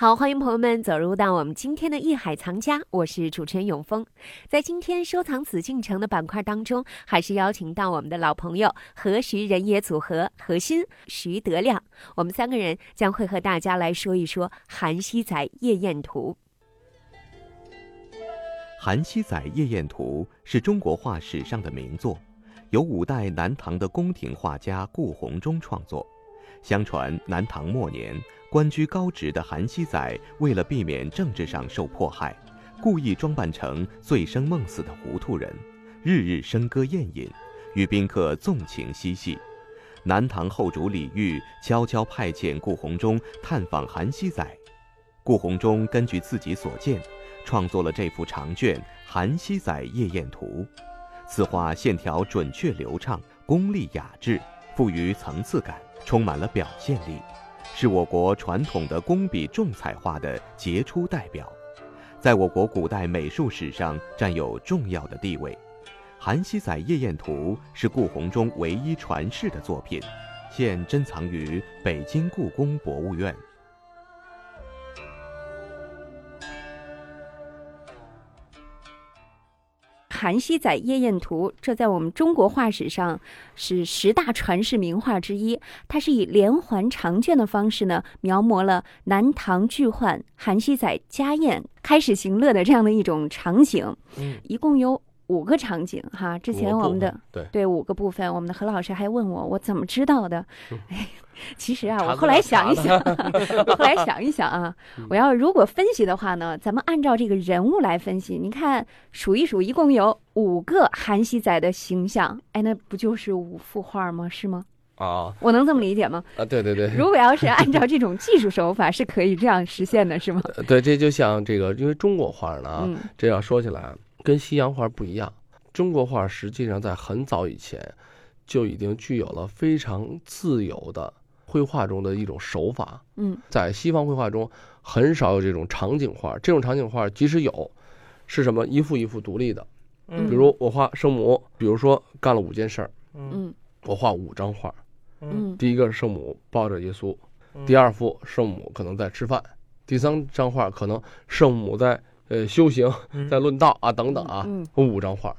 好，欢迎朋友们走入到我们今天的艺海藏家，我是主持人永峰。在今天收藏紫禁城的板块当中，还是邀请到我们的老朋友何徐人也组合何心徐德亮，我们三个人将会和大家来说一说《韩熙载夜宴图》。《韩熙载夜宴图》是中国画史上的名作，由五代南唐的宫廷画家顾闳中创作。相传南唐末年。官居高职的韩熙载，为了避免政治上受迫害，故意装扮成醉生梦死的糊涂人，日日笙歌宴饮，与宾客纵情嬉戏。南唐后主李煜悄悄派遣顾闳中探访韩熙载，顾闳中根据自己所见，创作了这幅长卷《韩熙载夜宴图》。此画线条准确流畅，功力雅致，富于层次感，充满了表现力。是我国传统的工笔重彩画的杰出代表，在我国古代美术史上占有重要的地位。《韩熙载夜宴图》是顾闳中唯一传世的作品，现珍藏于北京故宫博物院。《韩熙载夜宴图》，这在我们中国画史上是十大传世名画之一。它是以连环长卷的方式呢，描摹了南唐巨宦韩熙载家宴开始行乐的这样的一种场景。嗯，一共有。五个场景哈，之前我们的对对五个部分，我们的何老师还问我我怎么知道的？哎，其实啊，我后来想一想，我后来想一想啊，我要如果分析的话呢，咱们按照这个人物来分析，你看数一数，一共有五个韩熙载的形象，哎，那不就是五幅画吗？是吗？啊我能这么理解吗？啊，对对对，如果要是按照这种技术手法，是可以这样实现的，是吗？呃对，这就像这个，因为中国画呢这要说起来跟西洋画不一样，中国画实际上在很早以前就已经具有了非常自由的绘画中的一种手法。嗯在西方绘画中很少有这种场景画，这种场景画即使有，是什么一幅一幅独立的。嗯比如我画圣母，比如说干了五件事儿，嗯我画五张画。嗯第一个是圣母抱着耶稣，第二幅圣母可能在吃饭，第三张画可能圣母在呃修行，在论道啊等等啊，嗯五张画，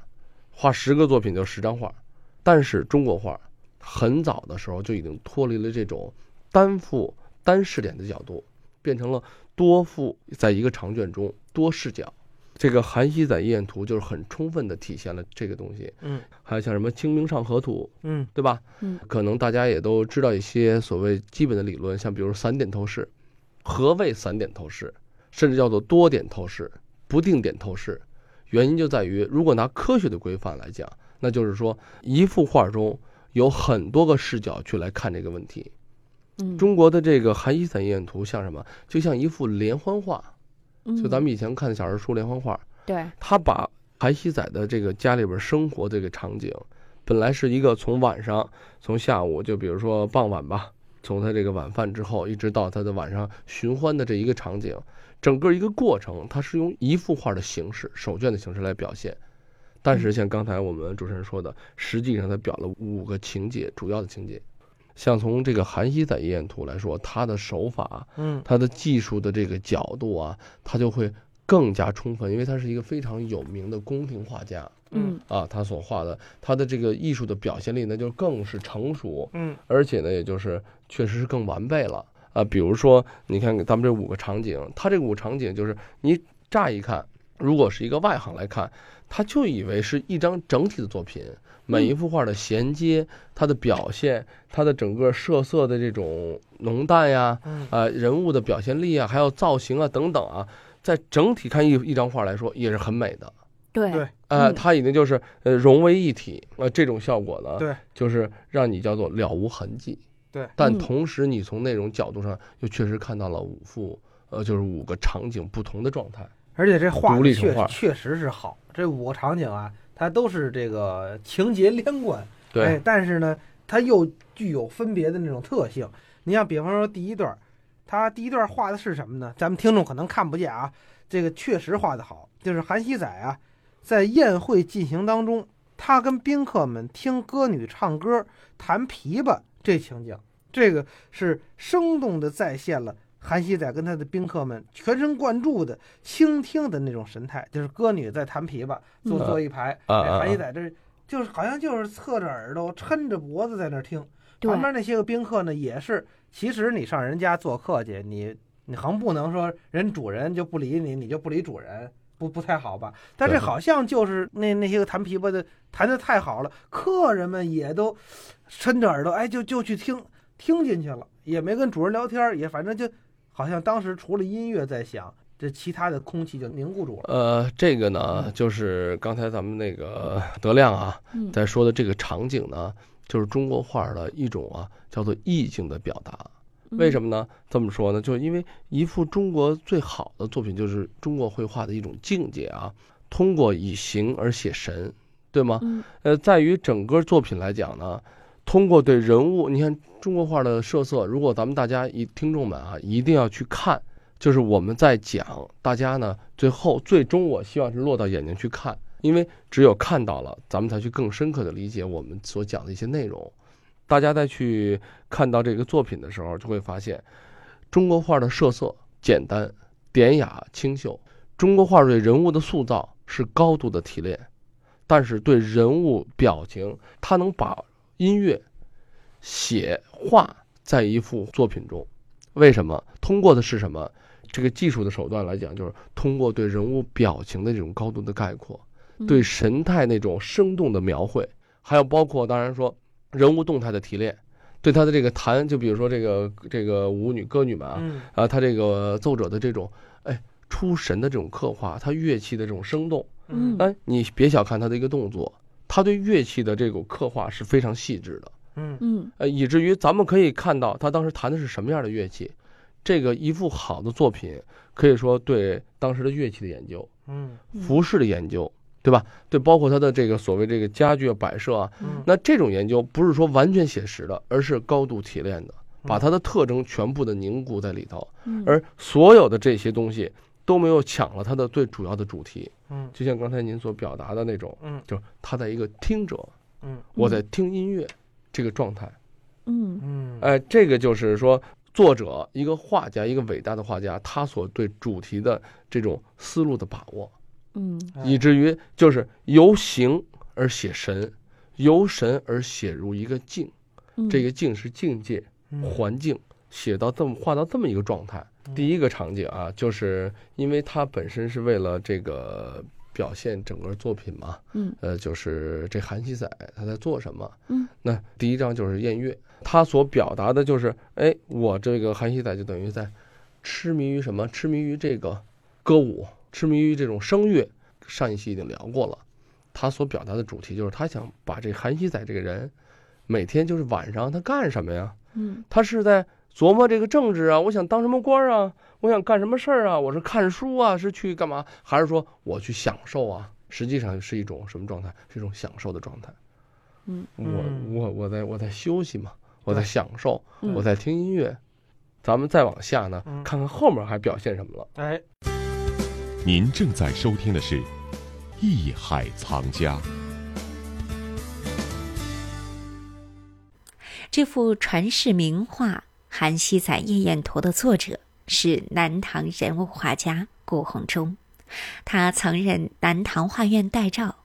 画十个作品就十张画。但是中国画很早的时候就已经脱离了这种单幅单视点的角度，变成了多幅在一个长卷中多视角。这个《韩熙载夜宴图》就是很充分的体现了这个东西。嗯，还有像什么《清明上河图》，嗯对吧？嗯，可能大家也都知道一些所谓基本的理论，像比如散点透视。何谓散点透视？甚至叫做多点透视、不定点透视。原因就在于，如果拿科学的规范来讲，那就是说，一幅画中有很多个视角去来看这个问题。嗯，中国的这个《韩熙载夜宴图》像什么？就像一幅连环画，就咱们们以前看的小人书连环画。对他把韩熙载的这个家里边生活这个场景，本来是一个从晚上从下午就比如说傍晚吧，从他这个晚饭之后一直到他的晚上寻欢的这一个场景，整个一个过程，他是用一幅画的形式手卷的形式来表现。但是像刚才我们主持人说的，实际上他表了五个情节，主要的情节。像从这个《韩熙载夜宴图》来说，他的手法，嗯他的技术的这个角度啊，他就会更加充分，因为他是一个非常有名的宫廷画家嗯啊，他所画的他的这个艺术的表现力呢，就更是成熟，嗯而且呢，也就是确实是更完备了啊。比如说，你看咱们这五个场景，他这五个场景就是你乍一看，如果是一个外行来看，他就以为是一张整体的作品，每一幅画的衔接、它的表现、它的整个设色的这种浓淡呀，嗯啊，人物的表现力啊，还有造型啊等等啊，在整体看一一张画来说也是很美的。对对呃，嗯它已经就是呃融为一体，呃，这种效果呢，对，就是让你叫做了无痕迹。对但嗯同时你从那种角度上又确实看到了五幅，呃，就是五个场景不同的状态。而且这画独立成画确确实是好，这五个场景啊，它都是这个情节连贯，对，哎，但是呢，它又具有分别的那种特性。你像比方说第一段，它第一段画的是什么呢？咱们听众可能看不见啊，这个确实画的好，就是韩熙载啊，在宴会进行当中，他跟宾客们听歌女唱歌、弹琵琶这情景，这个是生动的再现了。韩熙载跟他的宾客们全神贯注的倾听的那种神态，就是歌女在弹琵琶，坐嗯。坐一排，韩熙载这就是好像就是侧着耳朵，抻着脖子在那听。旁边那些个宾客呢，也是，其实你上人家做客去，你你横不能说人主人就不理你，你就不理主人，不不太好吧？但这好像就是那那些个弹琵琶的弹的太好了，客人们也都伸着耳朵，哎，就就去听听进去了，也没跟主人聊天，也反正就好像当时除了音乐在响，这其他的空气就凝固住了。呃，这个呢，就是刚才咱们那个德亮啊，嗯在说的这个场景呢，就是中国画的一种啊，叫做意境的表达。为什么？呢？这么说呢，就是因为一幅中国最好的作品，就是中国绘画的一种境界啊，通过以形而写神，对吗？嗯呃，在于整个作品来讲呢，通过对人物，你看中国画的设色，如果咱们大家一听众们啊，一定要去看，就是我们在讲，大家呢最后最终我希望是落到眼睛去看，因为只有看到了，咱们才去更深刻的理解我们所讲的一些内容。大家再去看到这个作品的时候，就会发现，中国画的设色简单、典雅、清秀。中国画对人物的塑造是高度的提炼，但是对人物表情，它能把音乐、写画在一幅作品中。为什么？通过的是什么？这个技术的手段来讲，就是通过对人物表情的这种高度的概括，对神态那种生动的描绘，还有包括当然说人物动态的提炼，对他的这个弹，就比如说这个这个舞女歌女们啊，嗯。啊，他这个奏者的这种哎出神的这种刻画，他乐器的这种生动，嗯。哎，你别小看他的一个动作，他对乐器的这种刻画是非常细致的，嗯。嗯。呃，以至于咱们可以看到他当时弹的是什么样的乐器。这个一幅好的作品，可以说对当时的乐器的研究、嗯。服饰的研究，对吧？对，包括它的这个所谓这个家具啊摆设啊，嗯那这种研究不是说完全写实的，而是高度提炼的，把它的特征全部的凝固在里头。嗯，而所有的这些东西都没有抢了它的最主要的主题，嗯就像刚才您所表达的那种，嗯就是他在一个听者，嗯我在听音乐这个状态。嗯嗯，哎，这个就是说，作者一个画家，一个伟大的画家，他所对主题的这种思路的把握，嗯哎以至于就是由形而写神，由神而写入一个境，嗯这个境是境界、嗯环境，写到这么画到这么一个状态。第一个场景啊，就是因为它本身是为了这个表现整个作品嘛，嗯呃，就是这韩熙载他在做什么？嗯，那第一章就是宴乐，他所表达的就是，哎，我这个韩熙载就等于在痴迷于什么？痴迷于这个歌舞，痴迷于这种声乐。上一期已经聊过了，他所表达的主题就是他想把这韩熙载这个人，每天就是晚上他干什么呀？嗯他是在琢磨这个政治啊，我想当什么官啊，我想干什么事儿啊，我是看书啊，是去干嘛，还是说我去享受啊？实际上是一种什么状态？是一种享受的状态。嗯我嗯我我在我在休息嘛，我在享受，嗯我在听音乐。咱们再往下呢，嗯看看后面还表现什么了。哎，您正在收听的是《艺海藏家》。这幅传世名画《韩熙载夜宴图》的作者是南唐人物画家顾闳中，他曾任南唐画院代照，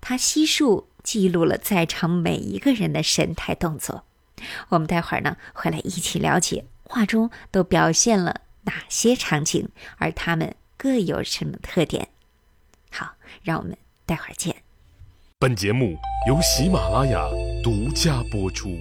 他悉数记录了在场每一个人的神态动作。我们待会儿呢会来一起了解画中都表现了哪些场景，而他们各有什么特点。好，让我们待会儿见。本节目由喜马拉雅独家播出。